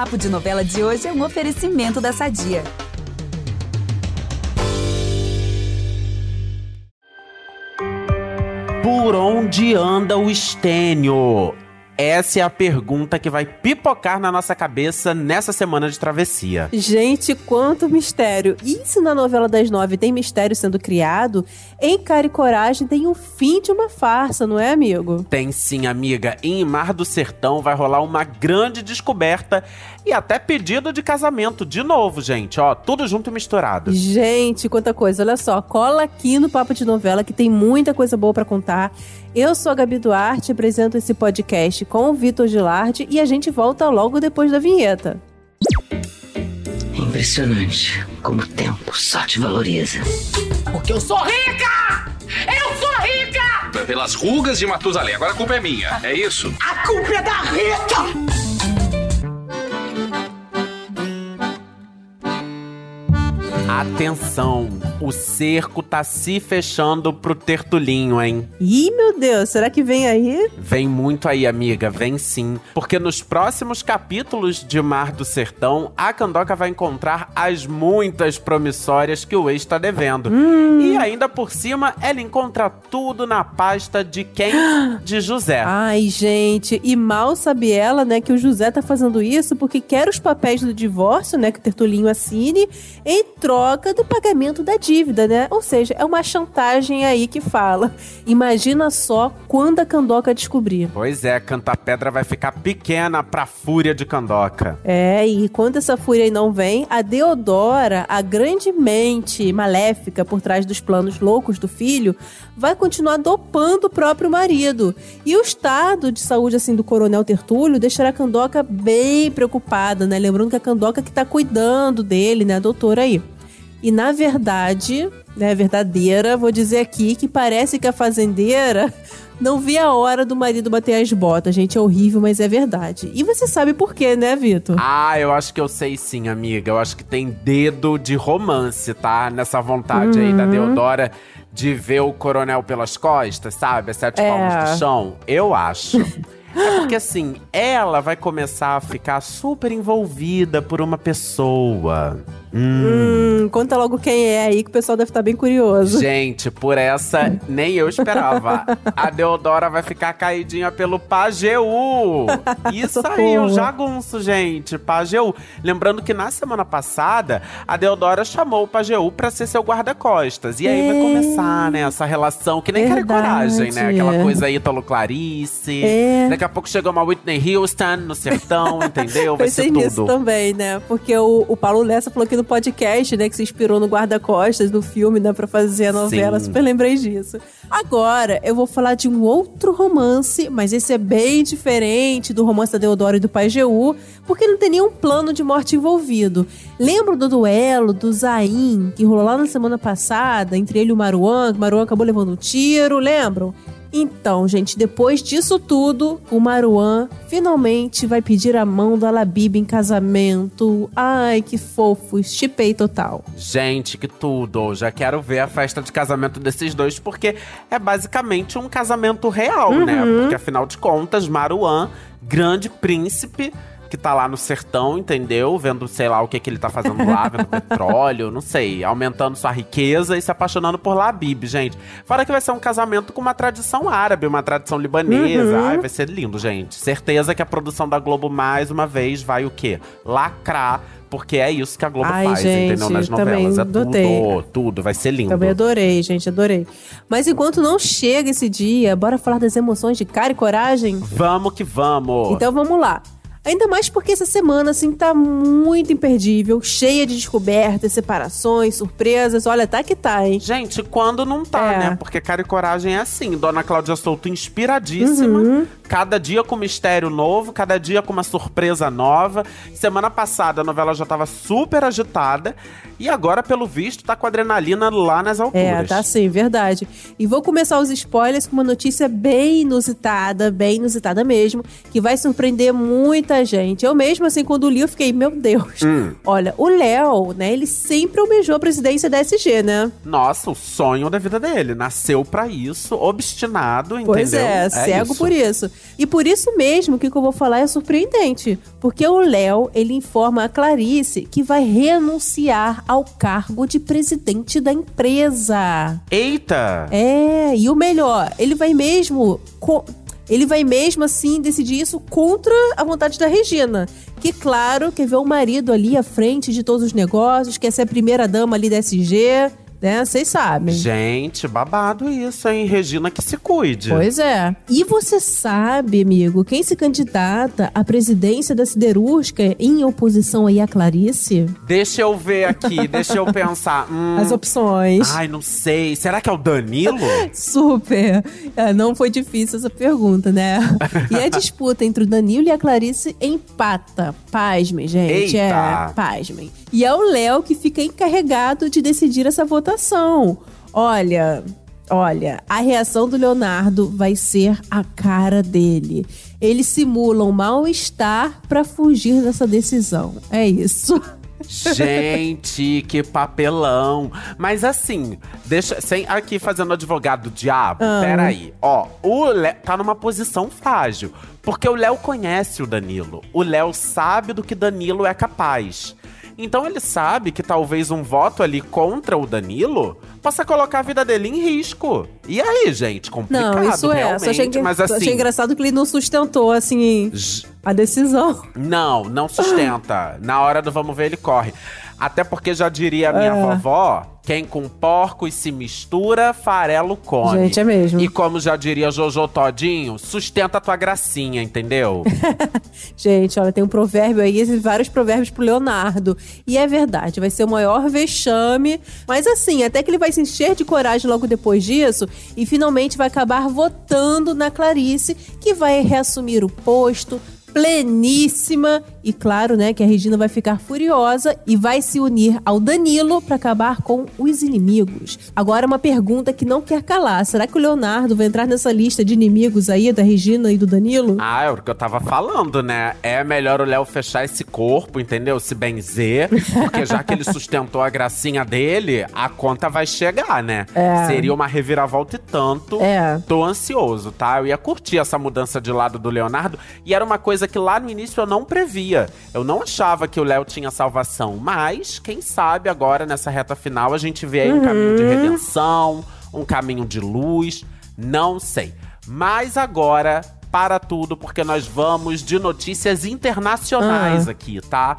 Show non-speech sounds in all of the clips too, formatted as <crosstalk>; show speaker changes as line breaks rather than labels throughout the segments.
Papo de Novela de hoje é um oferecimento da Sadia.
Por onde anda o Estênio? Essa é a pergunta que vai pipocar na nossa cabeça nessa semana de travessia.
Gente, quanto mistério! E se na novela das nove tem mistério sendo criado, em Cara e Coragem tem o fim de uma farsa, não é, amigo?
Tem sim, amiga. Em Mar do Sertão vai rolar uma grande descoberta e até pedido de casamento de novo, gente. Ó, tudo junto e misturado.
Gente, quanta coisa. Olha só, cola aqui no Papo de Novela que tem muita coisa boa para contar. Eu sou a Gabi Duarte, apresento esse podcast com o Vitor Gilardi e a gente volta logo depois da vinheta.
É impressionante como o tempo só te valoriza.
Porque eu sou rica! Eu sou rica!
Pelas rugas de Matusalém. Agora a culpa é minha, é isso?
A culpa é da Rita!
Atenção, o cerco tá se fechando pro Tertulinho, hein?
Ih, meu Deus, será que vem aí?
Vem muito aí, amiga, vem sim. Porque nos próximos capítulos de Mar do Sertão, a Candoca vai encontrar as muitas promissórias que o ex tá devendo.
Hum.
E ainda por cima, ela encontra tudo na pasta de quem? <gasps> De José.
Ai, gente, e mal sabe ela, né, que o José tá fazendo isso porque quer os papéis do divórcio, né, que o Tertulinho assine, em troca do pagamento da dívida, né? Ou seja, é uma chantagem aí que fala. Imagina só quando a Candoca descobrir.
Pois é, Canta Pedra vai ficar pequena pra fúria de Candoca.
É, e quando essa fúria aí não vem, a Deodora, a grande mente maléfica por trás dos planos loucos do filho, vai continuar dopando o próprio marido. E o estado de saúde assim do coronel Tertúlio deixará a Candoca bem preocupada, né? Lembrando que a Candoca que tá cuidando dele, né, doutora aí. E na verdade, né, verdadeira, vou dizer aqui que parece que a fazendeira <laughs> não via a hora do marido bater as botas. Gente, é horrível, mas é verdade. E você sabe por quê, né, Vitor?
Ah, eu acho que eu sei sim, amiga. Eu acho que tem dedo de romance, tá? Nessa vontade aí da Deodora de ver o coronel pelas costas, sabe? As sete
É.
palmos do chão. Eu acho. <laughs> É porque assim, ela vai começar a ficar super envolvida por uma pessoa. Hum.
Hum, conta logo quem é aí que o pessoal deve estar bem curioso.
Gente, por essa nem eu esperava. A Deodora vai ficar caidinha pelo Pajeú. <laughs> Isso aí, o
Socorro.
jagunço, gente. Pajeú. Lembrando que na semana passada, a Deodora chamou o Pajeú pra ser seu guarda-costas. E aí vai
É.
começar, né, essa relação que nem
Verdade.
coragem, né? Aquela coisa aí, Ítalo Clarice.
É.
Daqui a pouco chegou uma Whitney Houston no sertão, <laughs> entendeu? Vai
Pensei
ser
nisso
tudo.
também, né? Porque o, o Paulo Lessa falou aqui no podcast, né, que se inspirou no guarda-costas do filme, né, pra fazer a novela.
Sim.
Super lembrei disso. Agora, eu vou falar de um outro romance, mas esse é bem diferente do romance da Deodoro e do Pai Jeú, porque não tem nenhum plano de morte envolvido. Lembra do duelo do Zain, que rolou lá na semana passada, entre ele e o Maruan, que o Maruan acabou levando um tiro, lembram? Então, gente, depois disso tudo, o Maruan finalmente vai pedir a mão da Labib em casamento. Ai, que fofo, chipei total.
Gente, que tudo! Já quero ver a festa de casamento desses dois, porque é basicamente um casamento real, né? Porque afinal de contas, Maruan, grande príncipe. Que tá lá no sertão, entendeu? Vendo, sei lá, o que, que ele tá fazendo lá, vendo <laughs> petróleo, não sei, aumentando sua riqueza e se apaixonando por Labib, gente. Fora que vai ser um casamento com uma tradição árabe, uma tradição libanesa. Ai, vai ser lindo, gente. Certeza que a produção da Globo, mais uma vez, vai o quê? Lacrar porque é isso que a Globo
Ai,
faz,
gente,
entendeu? Nas novelas. É
adotei.
tudo, tudo. Vai ser lindo.
Também adorei, gente, adorei. Mas enquanto não chega esse dia, bora falar das emoções de cara e coragem?
Vamos que vamos.
Então vamos lá. Ainda mais porque essa semana, assim, tá muito imperdível, cheia de descobertas, separações, surpresas. Olha, tá que tá, hein?
Gente, quando não tá,
É.
né? Porque Cara e Coragem é assim. Dona Cláudia Souto inspiradíssima.
Uhum.
Cada dia com mistério novo, cada dia com uma surpresa nova. Semana passada a novela já tava super agitada. E agora, pelo visto, tá com a adrenalina lá nas alturas.
É, tá sim, verdade. E vou começar os spoilers com uma notícia bem inusitada, bem inusitada mesmo, que vai surpreender muita gente. Eu mesmo, assim, quando li, eu fiquei, meu Deus.
Hum.
Olha, o Léo, né, ele sempre almejou a presidência da SG, né?
Nossa, o sonho da vida dele. Nasceu pra isso, obstinado, entendeu?
Pois é, cego
isso.
por isso. E por isso mesmo que o que eu vou falar é surpreendente. Porque o Léo, ele informa a Clarice que vai renunciar ao cargo de presidente da empresa.
Eita!
É, e o melhor, ele vai mesmo. Ele vai mesmo assim decidir isso contra a vontade da Regina. Que, claro, quer ver o marido ali à frente de todos os negócios, quer ser a primeira dama ali da SG, né? Vocês sabem.
Gente, babado isso, hein? Regina que se cuide.
Pois é. E você sabe, amigo, quem se candidata à presidência da Siderúrgica em oposição aí a Clarice?
Deixa eu ver aqui, <laughs> deixa eu pensar. Hum,
As opções.
Ai, não sei. Será que é o Danilo? <laughs>
Super. É, não foi difícil essa pergunta, né? E a disputa entre o Danilo e a Clarice empata. Pasmem, gente.
Eita.
É, pasmem. E é o Léo que fica encarregado de decidir essa votação. Olha. Olha, a reação do Leonardo vai ser a cara dele. Eles simulam mal-estar pra fugir dessa decisão. É isso.
Gente, que papelão. Mas assim, deixa. Sem aqui fazendo advogado do diabo.
Ah.
Peraí. Ó, o Léo tá numa posição frágil. Porque o Léo conhece o Danilo. O Léo sabe do que Danilo é capaz. Então ele sabe que talvez um voto ali contra o Danilo possa colocar a vida dele em risco. E aí, gente? Complicado,
Não, isso é.
realmente.
Só achei,
mas assim.
achei engraçado que ele não sustentou, assim, a decisão.
Não, não sustenta. Na hora do vamos ver, ele corre. Até porque já diria a minha
É.
vovó: quem com porcos se mistura, farelo come.
Gente, é mesmo.
E como já diria Jojo Todinho, sustenta a tua gracinha, entendeu? <laughs>
Gente, olha, tem um provérbio aí, esses vários provérbios pro Leonardo. E é verdade, vai ser o maior vexame. Mas assim, até que ele vai se encher de coragem logo depois disso e finalmente vai acabar votando na Clarice, que vai reassumir o posto. Pleníssima e claro, né, que a Regina vai ficar furiosa e vai se unir ao Danilo para acabar com os inimigos. Agora uma pergunta que não quer calar: será que o Leonardo vai entrar nessa lista de inimigos aí da Regina e do Danilo?
ah, é o que eu tava falando, né? É melhor o Léo fechar esse corpo, entendeu? Se benzer. Porque já que ele <laughs> sustentou a gracinha dele, a conta vai chegar, né?
É.
Seria uma reviravolta e tanto.
É.
Tô ansioso, tá? Eu ia curtir essa mudança de lado do Leonardo. E era uma coisa que lá no início eu não previa. Eu não achava que o Léo tinha salvação. Mas, quem sabe agora, nessa reta final, a gente vê aí um caminho de redenção, um caminho de luz. Não sei. Mas agora, para tudo, porque nós vamos de notícias internacionais aqui, tá?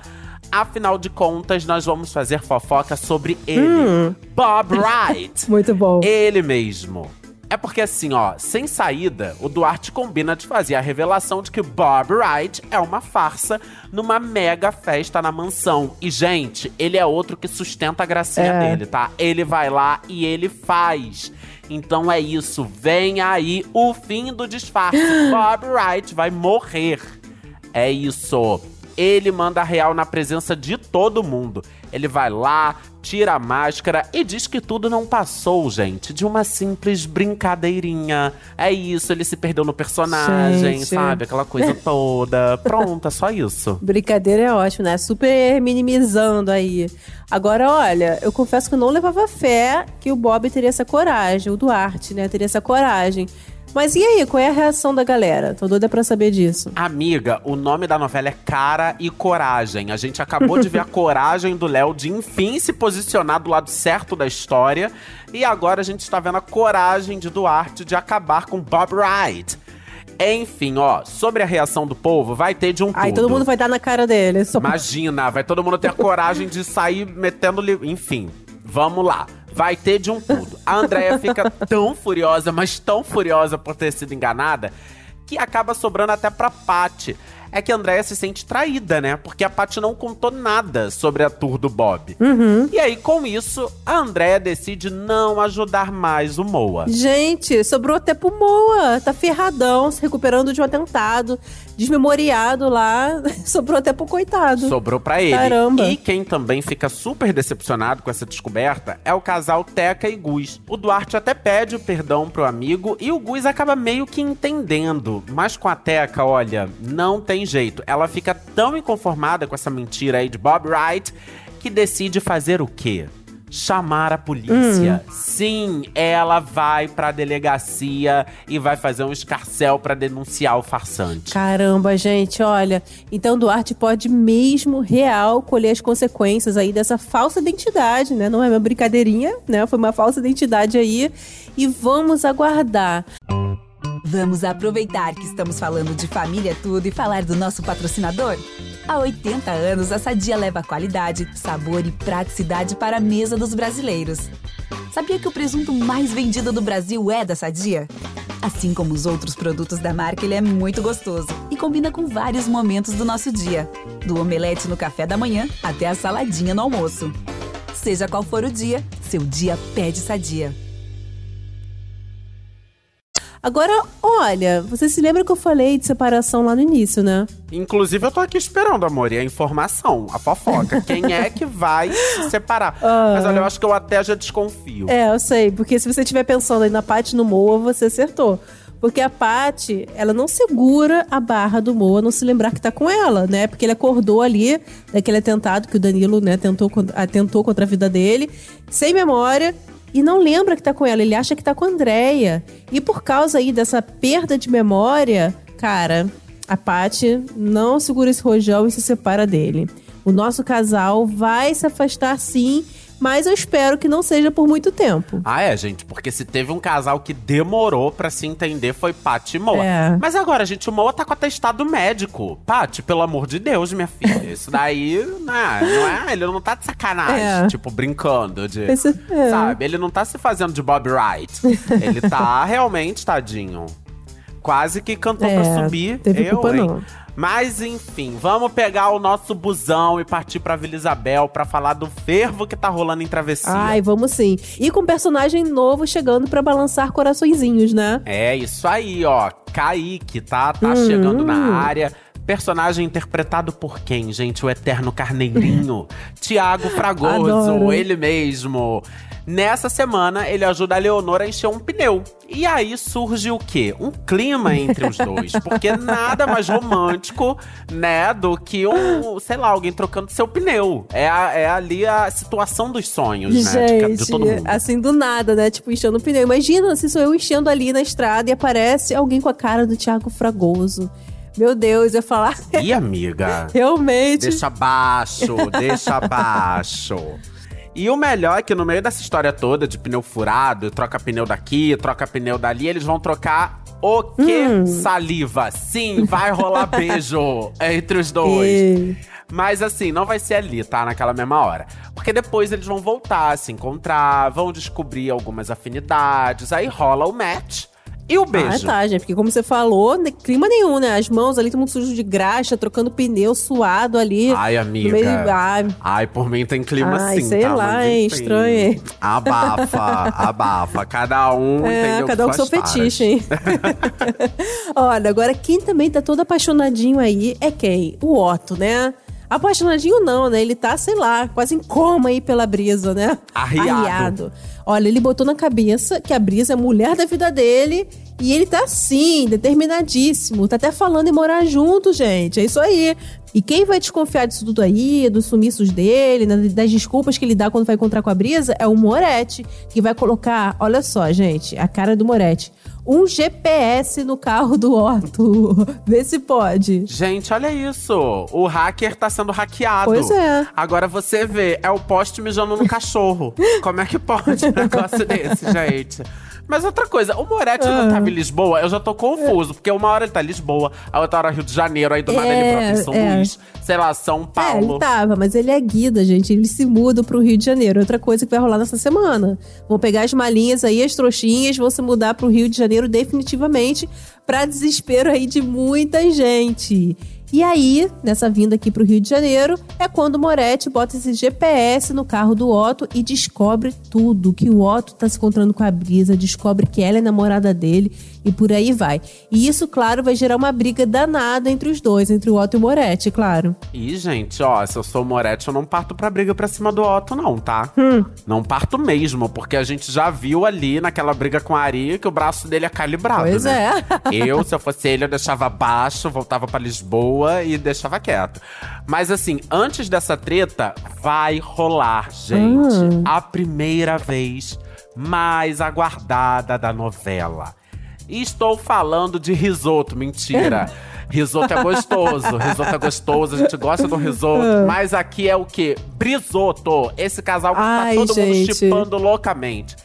Afinal de contas, nós vamos fazer fofoca sobre ele, Bob Wright. <laughs>
Muito bom.
Ele mesmo. É porque assim, ó, sem saída, o Duarte combina de fazer a revelação de que Bob Wright é uma farsa numa mega festa na mansão. E, gente, ele é outro que sustenta a gracinha
É.
dele, tá? Ele vai lá e ele faz. Então é isso, vem aí o fim do disfarce. <gasps> Bob Wright vai morrer. É isso. Ele manda real na presença de todo mundo. Ele vai lá, tira a máscara e diz que tudo não passou, gente, de uma simples brincadeirinha. É isso, ele se perdeu no personagem,
Gente.
sabe? Aquela coisa <laughs> toda. Pronto, é só isso.
Brincadeira é ótimo, né? Super minimizando aí. Agora, olha, eu confesso que eu não levava fé que o Bob teria essa coragem, o Duarte, né? Teria essa coragem. Mas e aí, qual é a reação da galera? Tô doida pra saber disso.
Amiga, o nome da novela é Cara e Coragem. A gente acabou de ver a <laughs> coragem do Léo de enfim se posicionar do lado certo da história. E agora a gente está vendo a coragem de Duarte de acabar com Bob Wright. Enfim, ó, sobre a reação do povo, vai ter de um
Aí todo mundo vai dar na cara dele. Só...
Imagina, vai todo mundo ter a coragem de sair metendo. Li... Enfim, vamos lá. Vai ter de um tudo. A Andrea fica tão furiosa, mas tão furiosa por ter sido enganada, que acaba sobrando até pra Paty. É que a Andrea se sente traída, né? Porque a Paty não contou nada sobre a tour do Bob. E aí, com isso, a Andrea decide não ajudar mais o Moa.
Gente, sobrou até pro Moa. Tá ferradão, se recuperando de um atentado. Desmemoriado lá. <laughs> sobrou até pro coitado.
Sobrou pra ele.
Caramba.
E quem também fica super decepcionado com essa descoberta é o casal Teca e Gus. O Duarte até pede o perdão pro amigo e o Gus acaba meio que entendendo. Mas com a Teca, olha, não tem tem jeito. Ela fica tão inconformada com essa mentira aí de Bob Wright que decide fazer o quê? Chamar a polícia. Sim, ela vai pra delegacia e vai fazer um escarcel pra denunciar o farsante.
Caramba, gente, olha. Então Duarte pode mesmo real colher as consequências aí dessa falsa identidade, né? Não é uma brincadeirinha, né? Foi uma falsa identidade aí. E vamos aguardar.
Vamos aproveitar que estamos falando de família tudo e falar do nosso patrocinador? Há 80 anos, a Sadia leva qualidade, sabor e praticidade para a mesa dos brasileiros. Sabia que o presunto mais vendido do Brasil é da Sadia? Assim como os outros produtos da marca, ele é muito gostoso e combina com vários momentos do nosso dia. Do omelete no café da manhã até a saladinha no almoço. Seja qual for o dia, seu dia pede Sadia.
Agora, olha, você se lembra que eu falei de separação lá no início, né?
Inclusive, eu tô aqui esperando, amor, e a informação, a fofoca. <laughs> Quem é que vai se separar?
Ah.
Mas olha, eu acho que eu até já desconfio.
É, eu sei, porque se você estiver pensando aí na Paty no Moa, você acertou. Porque a Paty, ela não segura a barra do Moa não se lembrar que tá com ela, né? Porque ele acordou ali daquele atentado que o Danilo, né, tentou, atentou contra a vida dele, sem memória. E não lembra que tá com ela, ele acha que tá com a Andrea. E por causa aí dessa perda de memória, cara, a Paty não segura esse rojão e se separa dele. O nosso casal vai se afastar sim, mas eu espero que não seja por muito tempo.
Ah, é, gente, porque se teve um casal que demorou pra se entender foi Paty e Moa.
É.
Mas agora, gente, o Moa tá com atestado médico. Paty, pelo amor de Deus, minha filha. Isso daí, <laughs> né, não é? Ele não tá de sacanagem,
É.
tipo, brincando de.
Esse- é.
Sabe? Ele não tá se fazendo de Bob Wright. <laughs> Ele tá realmente, tadinho. Quase que cantou
É,
pra subir.
teve
eu,
culpa
hein?
não.
Mas enfim, vamos pegar o nosso busão e partir pra Vila Isabel pra falar do fervo que tá rolando em travessia.
Ai, vamos sim. E com um personagem novo chegando pra balançar coraçõezinhos, né?
É isso aí, ó. Kaique, tá? Tá
Uhum.
chegando na área. Personagem interpretado por quem, gente? O eterno carneirinho. <laughs> Tiago Fragoso,
Adoro.
ele mesmo. Nessa semana, ele ajuda a Leonor a encher um pneu. E aí surge o quê? Um clima entre os dois. <laughs> Porque nada mais romântico, né, do que um, sei lá, alguém trocando seu pneu. É, a- é ali a situação dos sonhos, né? de
Gente,
de todo mundo.
assim do nada, né? Tipo, enchendo o pneu. Imagina se sou eu enchendo ali na estrada e aparece alguém com a cara do Thiago Fragoso. Meu Deus, eu ia falar,
Ih, amiga. <laughs>
realmente.
Deixa abaixo, deixa <laughs> abaixo. E o melhor é que no meio dessa história toda de pneu furado, troca pneu daqui, troca pneu dali, eles vão trocar o quê?
Hum.
Saliva. Sim, vai rolar <laughs> beijo entre os dois.
Ei.
Mas assim, não vai ser ali, tá? Naquela mesma hora. Porque depois eles vão voltar a se encontrar, vão descobrir algumas afinidades, aí rola o match e o
Ah,
beijo.
tá, gente. Porque como você falou, ne- clima nenhum, né? As mãos ali, todo mundo sujo de graxa, trocando pneu, suado ali.
Ai, amiga.
meio- Ai,
Ai, por mim tem clima
Ai,
sim,
sei
tá?
lá, hein, estranho, hein?
Abafa, <laughs> abafa. Cada um
É,
entendeu
cada um com seu
taras.
fetiche, hein? <laughs> Olha, agora quem também tá todo apaixonadinho aí é quem? O Otto, né? Apaixonadinho não, né? Ele tá, sei lá, quase em coma aí pela brisa, né?
Arriado.
Olha, ele botou na cabeça que a brisa é a mulher da vida dele e ele tá assim, determinadíssimo. Tá até falando em morar junto, gente. É isso aí. E quem vai desconfiar disso tudo aí, dos sumiços dele, né, das desculpas que ele dá quando vai encontrar com a brisa, é o Moretti, que vai colocar, olha só, gente, a cara do Moretti. Um GPS no carro do Otto. <laughs> Vê se pode.
Gente, olha isso. O hacker tá sendo hackeado.
Pois é.
Agora você vê, é o poste mijando no cachorro. <laughs> Como é que pode um <laughs> negócio desse, gente? Mas outra coisa, o Moretti
Ah.
não tava em Lisboa? Eu já tô confuso, porque uma hora ele tá em Lisboa, a outra hora Rio de Janeiro, aí do nada ele
É,
próprio em São
é.
Luís, sei lá, São
É,
Paulo.
ele tava, mas ele é guida, gente. Ele se muda pro Rio de Janeiro. Outra coisa que vai rolar nessa semana. Vão pegar as malinhas aí, as trouxinhas, vão se mudar pro Rio de Janeiro definitivamente, pra desespero aí de muita gente. E aí, nessa vinda aqui pro Rio de Janeiro, é quando o Moretti bota esse GPS no carro do Otto e descobre tudo. Que o Otto tá se encontrando com a Brisa, descobre que ela é namorada dele e por aí vai. E isso, claro, vai gerar uma briga danada entre os dois, entre o Otto e o Moretti, claro.
Ih, gente, ó, se eu sou o Moretti, eu não parto pra briga pra cima do Otto, não, tá?
Hum.
Não parto mesmo, porque a gente já viu ali naquela briga com a Ari que o braço dele é calibrado,
Pois
né?
é.
Eu, se eu fosse ele, eu deixava baixo, voltava pra Lisboa rua e deixava quieto. Mas assim, antes dessa treta, vai rolar, gente,
Hum.
a primeira vez mais aguardada da novela. E estou falando de risoto, mentira. <laughs> Risoto é gostoso, risoto é gostoso, a gente gosta do risoto. Mas aqui é o quê? Brisoto. Esse casal que
Ai,
tá todo mundo
gente.
chipando loucamente.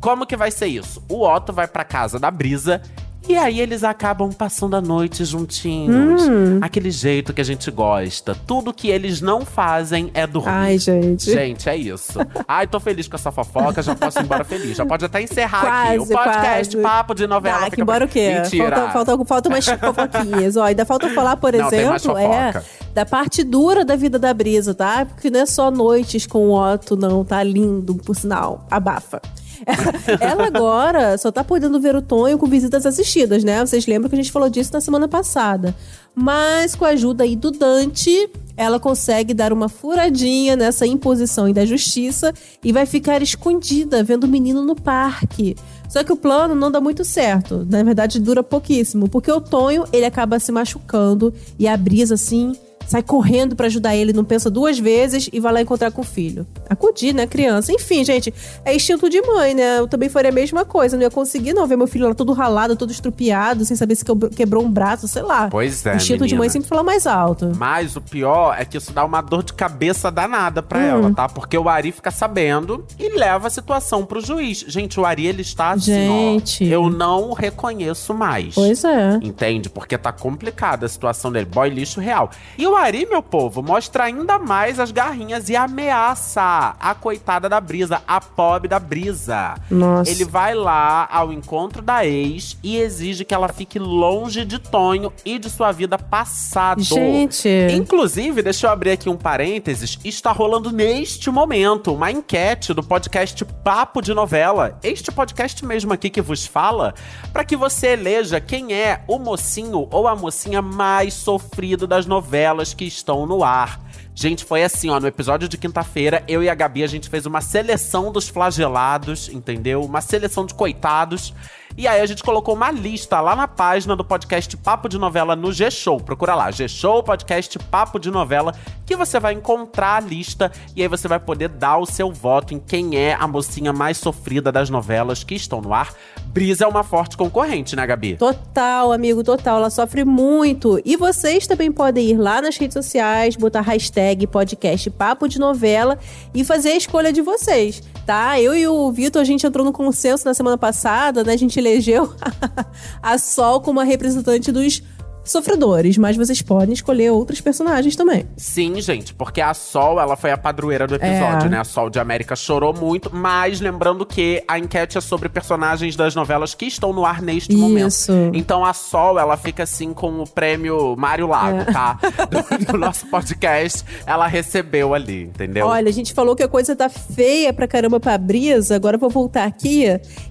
Como que vai ser isso? O Otto vai pra casa da Brisa e aí eles acabam passando a noite juntinhos.
Hum.
Aquele jeito que a gente gosta. Tudo que eles não fazem é dormir.
Ai, gente.
Gente, é isso. Ai, tô feliz com essa fofoca, já posso ir embora feliz. Já pode até encerrar aqui. O
Quase,
podcast,
quase.
papo de novela. Fica
que embora o quê?
Mentira.
Falta, falta, falta umas fofoquinhas. Ó, ainda falta falar, por
Não,
exemplo, é da parte dura da vida da Brisa, tá? Porque não é só noites com o Otto, não. Tá lindo, por sinal. Abafa. <laughs> Ela agora só tá podendo ver o Tonho com visitas assistidas, né? Vocês lembram que a gente falou disso na semana passada. Mas com a ajuda aí do Dante, ela consegue dar uma furadinha nessa imposição da justiça e vai ficar escondida vendo o menino no parque. Só que o plano não dá muito certo. Na verdade, dura pouquíssimo. Porque o Tonho, ele acaba se machucando e a Brisa, assim, sai correndo pra ajudar ele, não pensa duas vezes e vai lá encontrar com o filho. Acudir, né, criança? Enfim, gente, é instinto de mãe, né? Eu também faria a mesma coisa. Não ia conseguir, não, ver meu filho lá todo ralado, todo estrupiado, sem saber se quebrou, quebrou um braço, sei lá.
Pois é,
Instinto de
menina.
mãe sempre fala mais alto.
Mas o pior é que isso dá uma dor de cabeça danada pra
Hum.
ela, tá? Porque o Ari fica sabendo e leva a situação pro juiz. Gente, o Ari, ele está assim,
Gente.
ó. Eu não o reconheço mais.
Pois é.
Entende? Porque tá complicada a situação dele. Boy lixo real. E o Ari, meu povo, mostra ainda mais as garrinhas e ameaça a coitada da Brisa, a pobre da Brisa.
Nossa.
Ele vai lá ao encontro da ex e exige que ela fique longe de Tonho e de sua vida passada.
Gente.
Inclusive, deixa eu abrir aqui um parênteses, está rolando neste momento uma enquete do podcast Papo de Novela, este podcast mesmo aqui que vos fala, para que você eleja quem é o mocinho ou a mocinha mais sofrido das novelas que estão no ar. Gente, foi assim, ó, no episódio de quinta-feira, eu e a Gabi, a gente fez uma seleção dos flagelados, entendeu? Uma seleção de coitados. E aí a gente colocou uma lista lá na página do podcast Papo de Novela no G-Show. Procura lá, G-Show Podcast Papo de Novela, que você vai encontrar a lista e aí você vai poder dar o seu voto em quem é a mocinha mais sofrida das novelas que estão no ar. Brisa é uma forte concorrente, né, Gabi?
Total, amigo, total. Ela sofre muito. E vocês também podem ir lá nas redes sociais, botar hashtag podcast Papo de Novela e fazer a escolha de vocês, tá? Eu e o Vitor, a gente entrou no consenso na semana passada, né? A gente elegeu <laughs> a Sol como a representante dos sofredores, mas vocês podem escolher outros personagens também.
Sim, gente, porque a Sol, ela foi a padroeira do episódio,
É.
né? A Sol de América chorou muito, mas lembrando que a enquete é sobre personagens das novelas que estão no ar neste momento.
Isso.
Então a Sol, ela fica assim com o prêmio Mário Lago,
É.
tá? <laughs> Do, do nosso podcast, ela recebeu ali, entendeu?
Olha, a gente falou que a coisa tá feia pra caramba pra Brisa, agora eu vou voltar aqui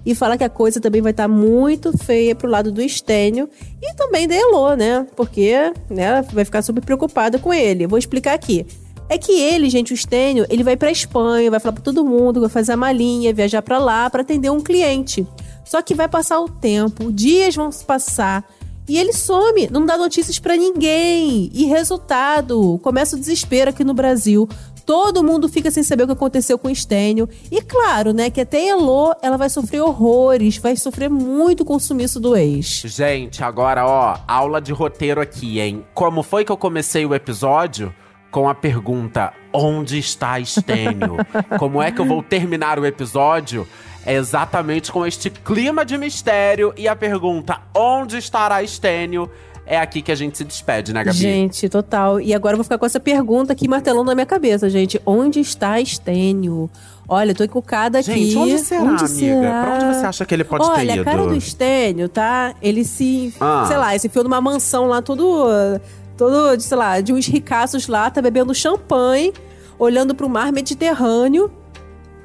e falar que a coisa também vai estar muito feia pro lado do Estênio e também da Elô, né? Porque né, vai ficar super preocupada com ele. Vou explicar aqui. É que ele, gente, o Estênio, ele vai pra Espanha, vai falar pra todo mundo, vai fazer a malinha, viajar pra lá pra atender um cliente. Só que vai passar o tempo, dias vão se passar, e ele some, não dá notícias pra ninguém. E resultado, começa o desespero aqui no Brasil. Todo mundo fica sem saber o que aconteceu com o Estênio. E claro, né, que até Elô, ela vai sofrer horrores, vai sofrer muito com o sumiço do ex.
Gente, agora, ó, aula de roteiro aqui, hein? Como foi que eu comecei o episódio? Com a pergunta: onde está Estênio? <laughs> Como é que eu vou terminar o episódio? É exatamente com este clima de mistério e a pergunta: onde estará Estênio? É aqui que a gente se despede, né, Gabi?
Gente, total. E agora eu vou ficar com essa pergunta aqui martelando na minha cabeça, gente. Onde está Estênio? Olha, tô encucada aqui.
Gente, onde será, amiga?
será?
Pra onde você acha que ele pode
Olha,
ter ido?
a cara do Estênio, tá? Ele se,
Ah.
sei lá, ele se enfiou numa mansão lá, todo, todo, sei lá, de uns ricaços lá, tá bebendo champanhe, olhando pro mar Mediterrâneo.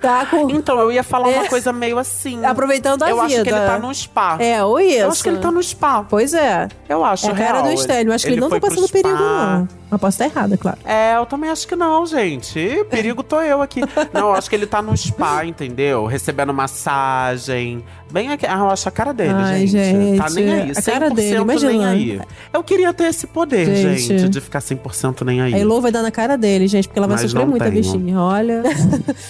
Tá com...
Então, eu ia falar
É.
uma coisa meio assim.
Aproveitando a
eu
vida.
acho que ele tá no spa.
É, ou isso.
Eu acho que ele tá no spa.
Pois é.
Eu acho
É a cara
real.
do Estélio. Acho que ele, não tá passando perigo, não. Mas posso estar errada, claro.
É, eu também acho que não, gente. Perigo tô eu aqui. Não, eu acho que ele tá no spa, <laughs> entendeu? Recebendo massagem. Bem aqui. Ah, eu acho a cara dele,
Ai,
gente. Tá
gente,
nem aí.
a cara
100%
dele,
nem
imagina.
aí. Eu queria ter esse poder, gente,
Gente.
de ficar 100% nem aí.
A Elô vai dar na cara dele, gente, porque ela vai
Mas
sofrer muito a bichinha. Olha. <laughs>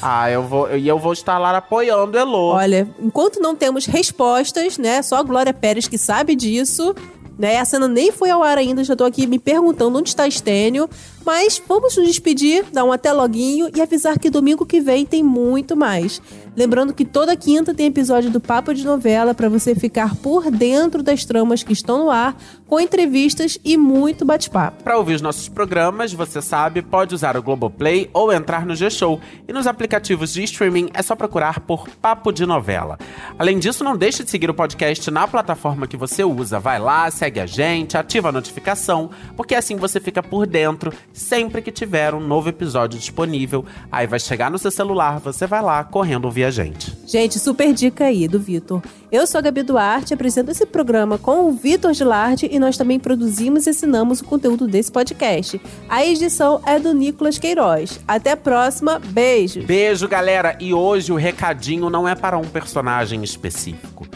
Ah, eu vou. E eu vou estar lá apoiando Elô.
Olha, enquanto não temos respostas, né? Só a Glória Pérez que sabe disso. Né? A cena nem foi ao ar ainda, já tô aqui me perguntando onde está Estênio. Mas vamos nos despedir, dar um até loguinho e avisar que domingo que vem tem muito mais. Lembrando que toda quinta tem episódio do Papo de Novela para você ficar por dentro das tramas que estão no ar, com entrevistas e muito bate-papo.
Para ouvir os nossos programas, você sabe, pode usar o Globoplay ou entrar no G-Show. E nos aplicativos de streaming é só procurar por Papo de Novela. Além disso, não deixe de seguir o podcast na plataforma que você usa. Vai lá, segue a gente, ativa a notificação, porque assim você fica por dentro sempre que tiver um novo episódio disponível. Aí vai chegar no seu celular, você vai lá correndo ouvir a gente.
Gente, super dica aí do Vitor. Eu sou a Gabi Duarte, apresento esse programa com o Vitor Gilardi e nós também produzimos e assinamos o conteúdo desse podcast. A edição é do Nicolas Queiroz. Até a próxima, beijo!
Beijo, galera! E hoje o recadinho não é para um personagem específico.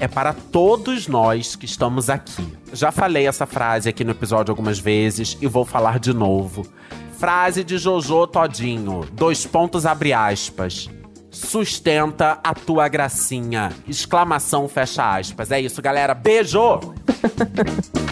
É para todos nós que estamos aqui. Já falei essa frase aqui no episódio algumas vezes e vou falar de novo. Frase de Jojo Todinho. Dois pontos abre aspas. Sustenta a tua gracinha. Exclamação fecha aspas. É isso, galera. Beijo! <laughs>